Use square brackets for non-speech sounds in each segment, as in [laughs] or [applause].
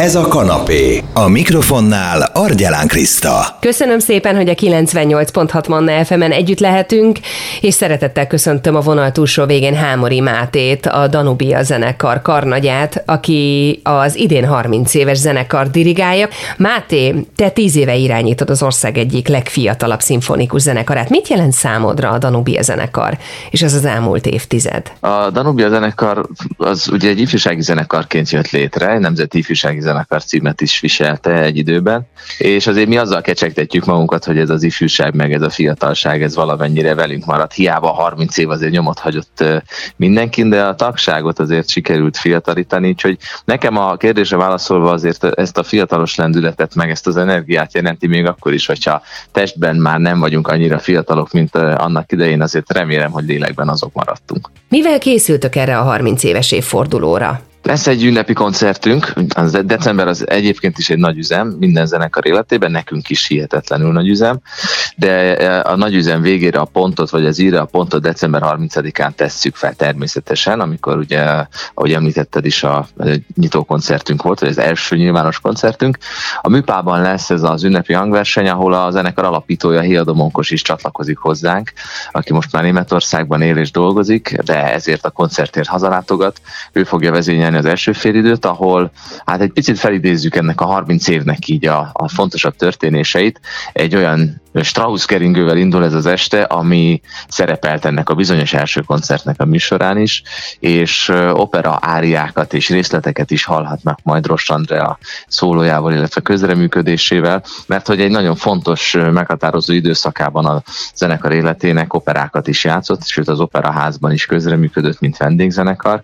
Ez a kanapé. A mikrofonnál Argyelán Kriszta. Köszönöm szépen, hogy a 98.6 Manna FM-en együtt lehetünk, és szeretettel köszöntöm a vonal túlsó végén Hámori Mátét, a Danubia zenekar karnagyát, aki az idén 30 éves zenekar dirigálja. Máté, te 10 éve irányítod az ország egyik legfiatalabb szimfonikus zenekarát. Mit jelent számodra a Danubia zenekar, és ez az elmúlt évtized? A Danubia zenekar az ugye egy ifjúsági zenekarként jött létre, egy nemzeti ifjúsági zenekar címet is viselte egy időben, és azért mi azzal kecsegtetjük magunkat, hogy ez az ifjúság, meg ez a fiatalság, ez valamennyire velünk maradt. Hiába 30 év azért nyomot hagyott mindenkin, de a tagságot azért sikerült fiatalítani, úgyhogy nekem a kérdésre válaszolva azért ezt a fiatalos lendületet, meg ezt az energiát jelenti még akkor is, hogyha testben már nem vagyunk annyira fiatalok, mint annak idején, azért remélem, hogy lélekben azok maradtunk. Mivel készültök erre a 30 éves évfordulóra? Lesz egy ünnepi koncertünk, az december az egyébként is egy nagy üzem, minden zenekar életében, nekünk is hihetetlenül nagy üzem, de e, a nagy üzem végére a pontot, vagy az íre a pontot december 30-án tesszük fel természetesen, amikor ugye, ahogy említetted is, a nyitó koncertünk volt, vagy az első nyilvános koncertünk. A műpában lesz ez az ünnepi hangverseny, ahol a zenekar alapítója Hiadó Monkos is csatlakozik hozzánk, aki most már Németországban él és dolgozik, de ezért a koncertért hazalátogat. Ő fogja vezényelni az első félidőt, ahol hát egy picit felidézzük ennek a 30 évnek így a, a fontosabb történéseit. Egy olyan Strauss keringővel indul ez az este, ami szerepelt ennek a bizonyos első koncertnek a műsorán is, és opera áriákat és részleteket is hallhatnak majd Ross Andrea szólójával, illetve közreműködésével, mert hogy egy nagyon fontos, meghatározó időszakában a zenekar életének operákat is játszott, sőt az operaházban is közreműködött, mint vendégzenekar.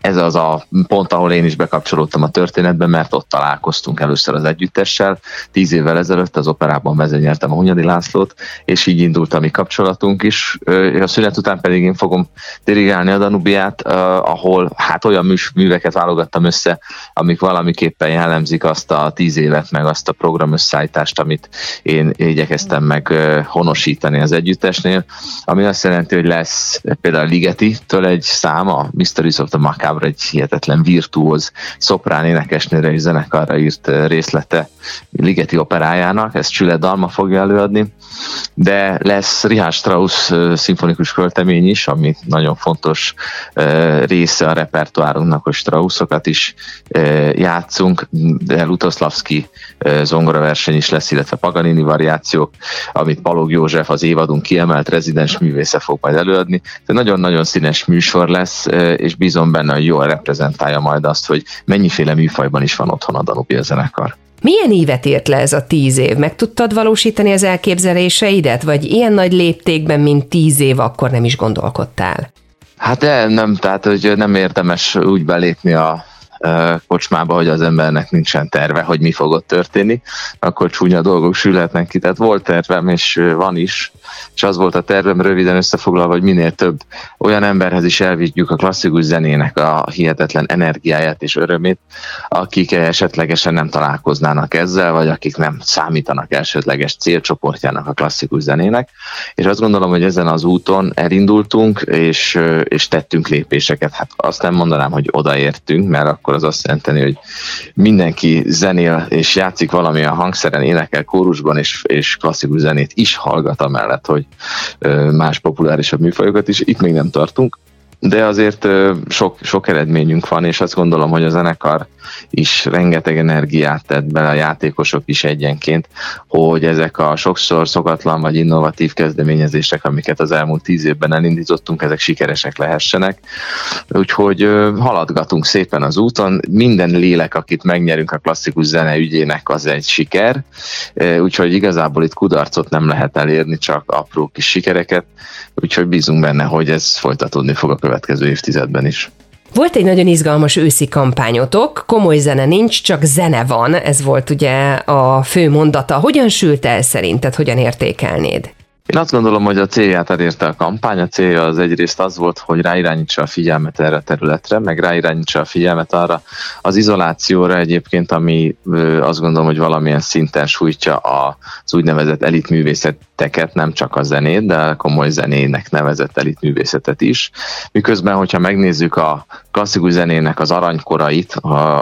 Ez az a pont, ahol én is bekapcsolódtam a történetbe, mert ott találkoztunk először az együttessel. Tíz évvel ezelőtt az operában vezényeltem a Hunyadi Lászlót, és így indult a mi kapcsolatunk is. A szünet után pedig én fogom dirigálni a Danubiát, ahol hát olyan műveket válogattam össze, amik valamiképpen jellemzik azt a tíz évet, meg azt a program összeállítást, amit én igyekeztem meg honosítani az együttesnél, ami azt jelenti, hogy lesz például Ligeti-től egy száma, Mysteries of the Macabre, egy hihetetlen virtuóz szoprán énekesnőre és zenekarra írt részlete Ligeti operájának, ezt Csüle Dalma fogja előadni, de lesz Richard Strauss szimfonikus költemény is, ami nagyon fontos része a repertoárunknak, hogy Straussokat is játszunk, de Lutoszlavski zongoraverseny is lesz, illetve Paganini variációk, amit Palog József az évadunk kiemelt rezidens művésze fog majd előadni. De nagyon-nagyon színes műsor lesz, és bízom benne, hogy jól reprezentálja majd azt, hogy mennyiféle műfajban is van otthon a Danubia zenekar. Milyen évet ért le ez a tíz év? Meg tudtad valósítani az elképzeléseidet, vagy ilyen nagy léptékben, mint tíz év, akkor nem is gondolkodtál? Hát de nem, tehát hogy nem érdemes úgy belépni a kocsmába, hogy az embernek nincsen terve, hogy mi fog ott történni, akkor csúnya dolgok sülhetnek ki. Tehát volt tervem, és van is, és az volt a tervem röviden összefoglalva, hogy minél több olyan emberhez is elvigyük a klasszikus zenének a hihetetlen energiáját és örömét, akik esetlegesen nem találkoznának ezzel, vagy akik nem számítanak elsődleges célcsoportjának a klasszikus zenének. És azt gondolom, hogy ezen az úton elindultunk, és, és tettünk lépéseket. Hát azt nem mondanám, hogy odaértünk, mert akkor az azt jelenti, hogy mindenki zenél és játszik valamilyen hangszeren, énekel kórusban, és, és klasszikus zenét is hallgat amellett, hogy más populárisabb műfajokat is. Itt még nem tartunk, de azért sok, sok eredményünk van, és azt gondolom, hogy a zenekar is rengeteg energiát tett bele a játékosok is egyenként, hogy ezek a sokszor szokatlan vagy innovatív kezdeményezések, amiket az elmúlt tíz évben elindítottunk, ezek sikeresek lehessenek. Úgyhogy haladgatunk szépen az úton. Minden lélek, akit megnyerünk a klasszikus zene ügyének, az egy siker. Úgyhogy igazából itt kudarcot nem lehet elérni, csak apró kis sikereket. Úgyhogy bízunk benne, hogy ez folytatódni fog a következő évtizedben is. Volt egy nagyon izgalmas őszi kampányotok, komoly zene nincs, csak zene van, ez volt ugye a fő mondata. Hogyan sült el szerinted, hogyan értékelnéd? Én azt gondolom, hogy a célját elérte a kampány. A célja az egyrészt az volt, hogy ráirányítsa a figyelmet erre a területre, meg ráirányítsa a figyelmet arra az izolációra egyébként, ami azt gondolom, hogy valamilyen szinten sújtja az úgynevezett elitművészeteket, nem csak a zenét, de a komoly zenének nevezett elitművészetet is. Miközben, hogyha megnézzük a klasszikus zenének az aranykorait,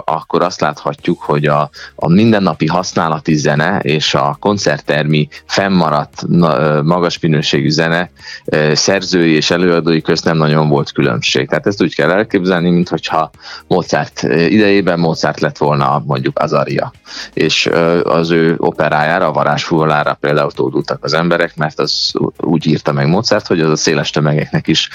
akkor azt láthatjuk, hogy a, a mindennapi használati zene és a koncerttermi fennmaradt magas minőségű zene szerzői és előadói közt nem nagyon volt különbség. Tehát ezt úgy kell elképzelni, mintha Mozart idejében Mozart lett volna mondjuk Azaria, és az ő operájára, a varázsfúvalára például tódultak az emberek, mert az úgy írta meg Mozart, hogy az a széles tömegeknek is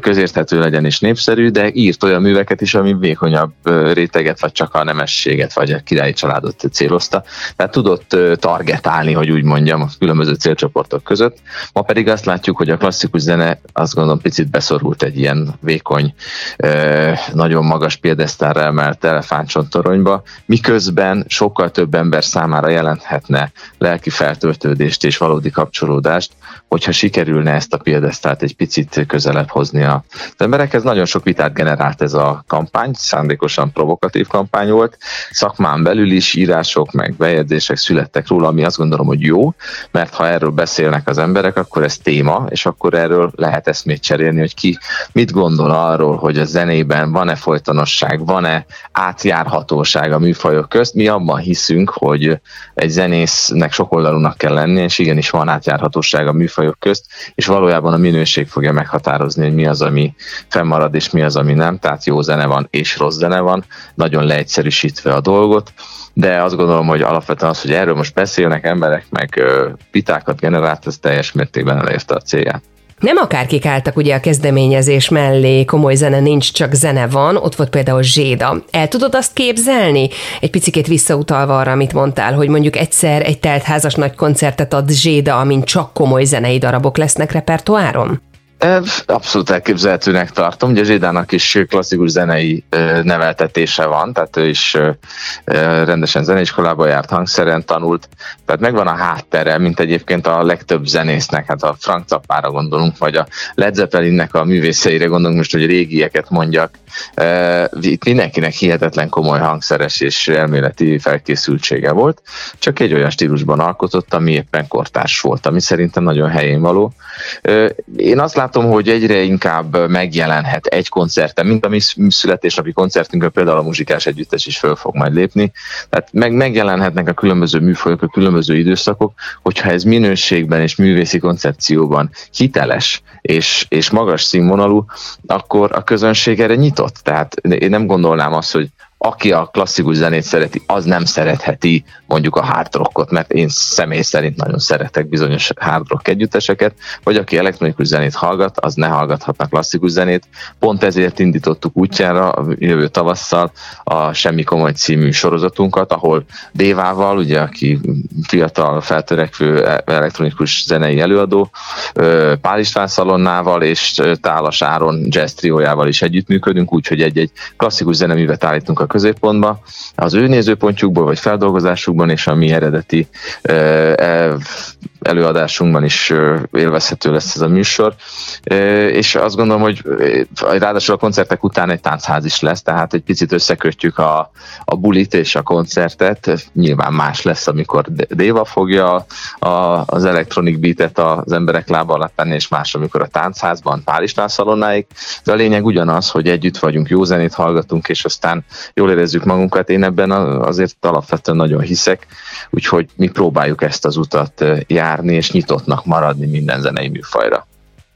közérthető legyen és népszerű, de írt olyan műveket is, ami vékonyabb réteget, vagy csak a nemességet, vagy a királyi családot célozta. Tehát tudott targetálni, hogy úgy mondjam, a különböző célcsoportok között. Ma pedig azt látjuk, hogy a klasszikus zene azt gondolom picit beszorult egy ilyen vékony, nagyon magas piedesztára emelt elefántcsontoronyba, miközben sokkal több ember számára jelenthetne lelki feltöltődést és valódi kapcsolódást, hogyha sikerülne ezt a piedesztát egy picit közelebb hozni az emberekhez. Nagyon sok vitát generált ez a kampány, szándékosan provokatív kampány volt. Szakmán belül is írások, meg bejegyzések születtek róla, ami azt gondolom, hogy jó, mert ha erről beszélnek az emberek, akkor ez téma, és akkor erről lehet eszmét cserélni, hogy ki mit gondol arról, hogy a zenében van-e folytonosság, van-e átjárhatóság a műfajok közt. Mi abban hiszünk, hogy egy zenésznek sokoldalúnak kell lenni, és igenis van átjárhatóság a műfajok közt, és valójában a minőség fogja meghatározni, hogy mi az, ami fennmarad, és mi az, ami nem. Tehát jó zene van, és rossz zene van, nagyon leegyszerűsítve a dolgot de azt gondolom, hogy alapvetően az, hogy erről most beszélnek emberek, meg vitákat generált, ez teljes mértékben elérte a célját. Nem akárkik álltak ugye a kezdeményezés mellé, komoly zene nincs, csak zene van, ott volt például Zséda. El tudod azt képzelni? Egy picit visszautalva arra, amit mondtál, hogy mondjuk egyszer egy teltházas nagy koncertet ad Zséda, amin csak komoly zenei darabok lesznek repertoáron? Abszolút elképzelhetőnek tartom. Ugye Zsédának is klasszikus zenei neveltetése van, tehát ő is rendesen zeneiskolába járt, hangszeren tanult, tehát megvan a háttere, mint egyébként a legtöbb zenésznek, hát a Frank Zappára gondolunk, vagy a Led Zeppelinnek a művészeire gondolunk, most, hogy régieket mondjak. Itt mindenkinek hihetetlen komoly hangszeres és elméleti felkészültsége volt, csak egy olyan stílusban alkotott, ami éppen kortárs volt, ami szerintem nagyon helyén való. Én azt látom, hogy egyre inkább megjelenhet egy koncerten, mint a mi születésnapi koncertünkön például a muzsikás együttes is föl fog majd lépni. Tehát meg, megjelenhetnek a különböző műfajok, a különböző időszakok, hogyha ez minőségben és művészi koncepcióban hiteles és, és magas színvonalú, akkor a közönség erre nyitott. Tehát én nem gondolnám azt, hogy aki a klasszikus zenét szereti, az nem szeretheti mondjuk a hard rockot, mert én személy szerint nagyon szeretek bizonyos hard rock együtteseket, vagy aki elektronikus zenét hallgat, az ne hallgathatna klasszikus zenét. Pont ezért indítottuk útjára a jövő tavasszal a Semmi Komoly című sorozatunkat, ahol Dévával, ugye, aki fiatal, feltörekvő elektronikus zenei előadó, Pál István Szalonnával és Tálas Áron jazz triójával is együttműködünk, úgyhogy egy-egy klasszikus zeneművet állítunk a középpontba, az ő nézőpontjukból vagy feldolgozásukban és a mi eredeti előadásunkban is élvezhető lesz ez a műsor, és azt gondolom, hogy ráadásul a koncertek után egy táncház is lesz, tehát egy picit összekötjük a, a bulit és a koncertet, nyilván más lesz, amikor Déva fogja a, az elektronik beatet az emberek lába alatt tenni, és más, amikor a táncházban, Pál István szalonáig, de a lényeg ugyanaz, hogy együtt vagyunk, jó zenét hallgatunk, és aztán jól érezzük magunkat, én ebben azért alapvetően nagyon hiszek, úgyhogy mi próbáljuk ezt az utat járni, és nyitottnak maradni minden zenei műfajra.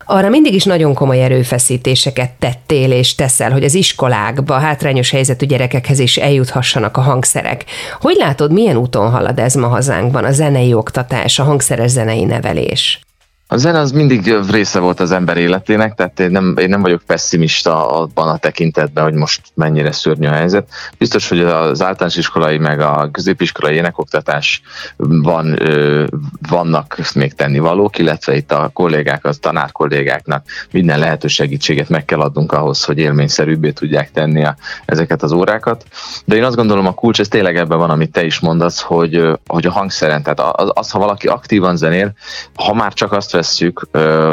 Arra mindig is nagyon komoly erőfeszítéseket tettél és teszel, hogy az iskolákba hátrányos helyzetű gyerekekhez is eljuthassanak a hangszerek. Hogy látod, milyen úton halad ez ma hazánkban, a zenei oktatás, a hangszeres zenei nevelés? A zene az mindig része volt az ember életének, tehát én nem, én nem vagyok pessimista abban a tekintetben, hogy most mennyire szörnyű a helyzet. Biztos, hogy az általános iskolai meg a középiskolai énekoktatás van, vannak még tennivalók, illetve itt a kollégák, az tanár kollégáknak minden lehető segítséget meg kell adnunk ahhoz, hogy élményszerűbbé tudják tenni a, ezeket az órákat. De én azt gondolom a kulcs, ez tényleg ebben van, amit te is mondasz, hogy, hogy a hangszeren, tehát az, az, ha valaki aktívan zenél, ha már csak azt vesszük,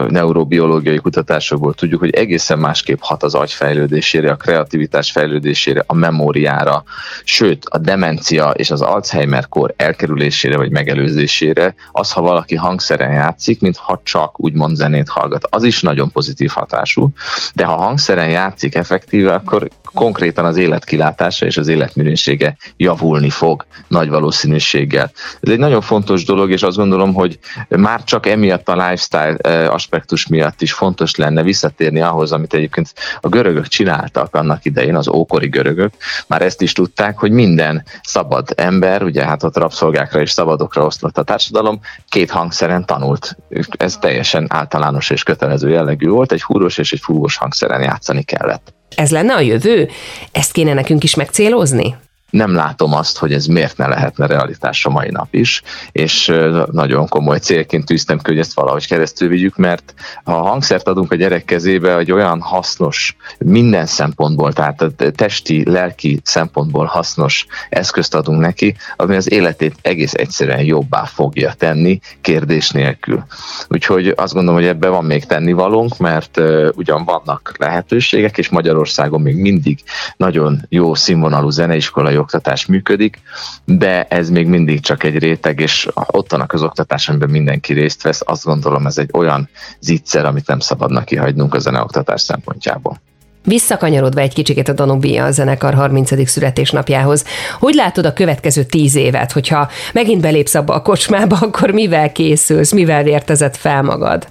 neurobiológiai kutatásokból tudjuk, hogy egészen másképp hat az agy fejlődésére, a kreativitás fejlődésére, a memóriára, sőt a demencia és az Alzheimer-kor elkerülésére vagy megelőzésére, az, ha valaki hangszeren játszik, mint ha csak úgymond zenét hallgat. Az is nagyon pozitív hatású, de ha hangszeren játszik effektíve, akkor konkrétan az életkilátása és az életminősége javulni fog nagy valószínűséggel. Ez egy nagyon fontos dolog, és azt gondolom, hogy már csak emiatt a lifestyle aspektus miatt is fontos lenne visszatérni ahhoz, amit egyébként a görögök csináltak annak idején, az ókori görögök, már ezt is tudták, hogy minden szabad ember, ugye hát ott rabszolgákra és szabadokra oszlott a társadalom, két hangszeren tanult. Ez teljesen általános és kötelező jellegű volt, egy húros és egy fúvós hangszeren játszani kellett. Ez lenne a jövő? Ezt kéne nekünk is megcélozni? Nem látom azt, hogy ez miért ne lehetne realitás a mai nap is, és nagyon komoly célként tűztem ki, hogy ezt valahogy keresztül vigyük, mert ha hangszert adunk a gyerek kezébe, egy olyan hasznos, minden szempontból, tehát a testi, lelki szempontból hasznos eszközt adunk neki, ami az életét egész egyszerűen jobbá fogja tenni, kérdés nélkül. Úgyhogy azt gondolom, hogy ebben van még tennivalónk, mert ugyan vannak lehetőségek, és Magyarországon még mindig nagyon jó színvonalú zeneiskolai oktatás működik, de ez még mindig csak egy réteg, és ott vannak az oktatás, amiben mindenki részt vesz, azt gondolom ez egy olyan zicser, amit nem szabadna kihagynunk a zeneoktatás szempontjából. Visszakanyarodva egy kicsit a Danubia a zenekar 30. születésnapjához, hogy látod a következő tíz évet, hogyha megint belépsz abba a kocsmába, [laughs] akkor mivel készülsz, mivel vértezed fel magad?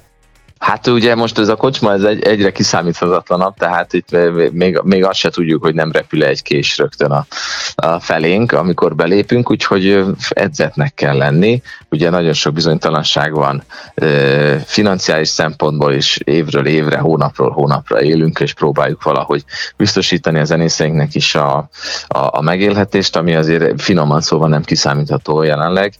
Hát ugye most ez a kocsma ez egy, egyre kiszámíthatatlanabb, tehát itt még, még azt se tudjuk, hogy nem repül egy kés rögtön a, a felénk, amikor belépünk, úgyhogy edzetnek kell lenni. Ugye nagyon sok bizonytalanság van financiális szempontból is évről évre, hónapról hónapra élünk, és próbáljuk valahogy biztosítani a zenészeinknek is a, a, a megélhetést, ami azért finoman szóval nem kiszámítható jelenleg,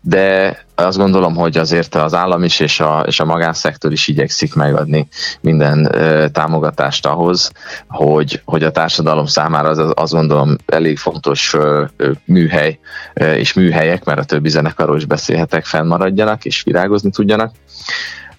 de azt gondolom, hogy azért az állam is és a, és a magánszektor is igyekszik megadni minden ö, támogatást ahhoz, hogy, hogy a társadalom számára az, azt gondolom elég fontos ö, ö, műhely ö, és műhelyek, mert a többi zenekarról is beszélhetek, fennmaradjanak és virágozni tudjanak.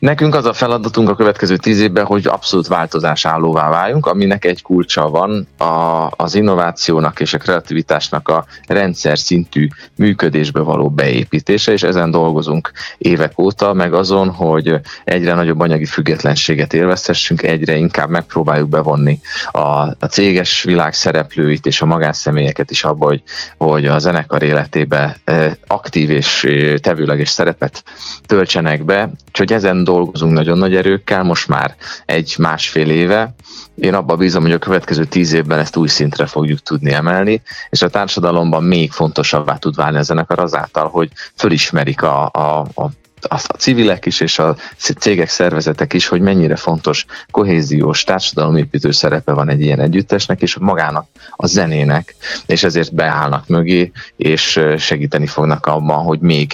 Nekünk az a feladatunk a következő tíz évben, hogy abszolút változás állóvá váljunk, aminek egy kulcsa van a, az innovációnak és a kreativitásnak a rendszer szintű működésbe való beépítése, és ezen dolgozunk évek óta, meg azon, hogy egyre nagyobb anyagi függetlenséget élvezhessünk, egyre inkább megpróbáljuk bevonni a, a céges világ szereplőit és a magánszemélyeket is abba, hogy, hogy a zenekar életébe eh, aktív és eh, tevőleges szerepet töltsenek be, úgyhogy ezen dolgozunk nagyon nagy erőkkel, most már egy másfél éve. Én abban bízom, hogy a következő tíz évben ezt új szintre fogjuk tudni emelni, és a társadalomban még fontosabbá tud válni a zenekar azáltal, hogy fölismerik a, a, a a civilek is és a cégek, szervezetek is, hogy mennyire fontos kohéziós társadalomépítő szerepe van egy ilyen együttesnek, és magának a zenének, és ezért beállnak mögé, és segíteni fognak abban, hogy még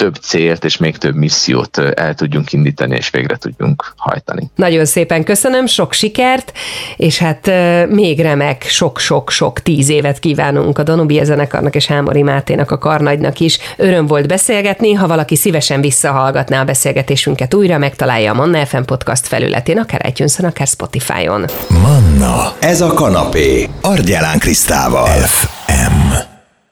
több célt és még több missziót el tudjunk indítani és végre tudjunk hajtani. Nagyon szépen köszönöm, sok sikert, és hát még remek, sok-sok-sok tíz évet kívánunk a Danubia zenekarnak és Hámori Máténak a karnagynak is. Öröm volt beszélgetni, ha valaki szívesen visszahallgatná a beszélgetésünket újra, megtalálja a Manna FM podcast felületén, akár itunes akár Spotify-on. Manna, ez a kanapé, Argyelán Krisztával. FM.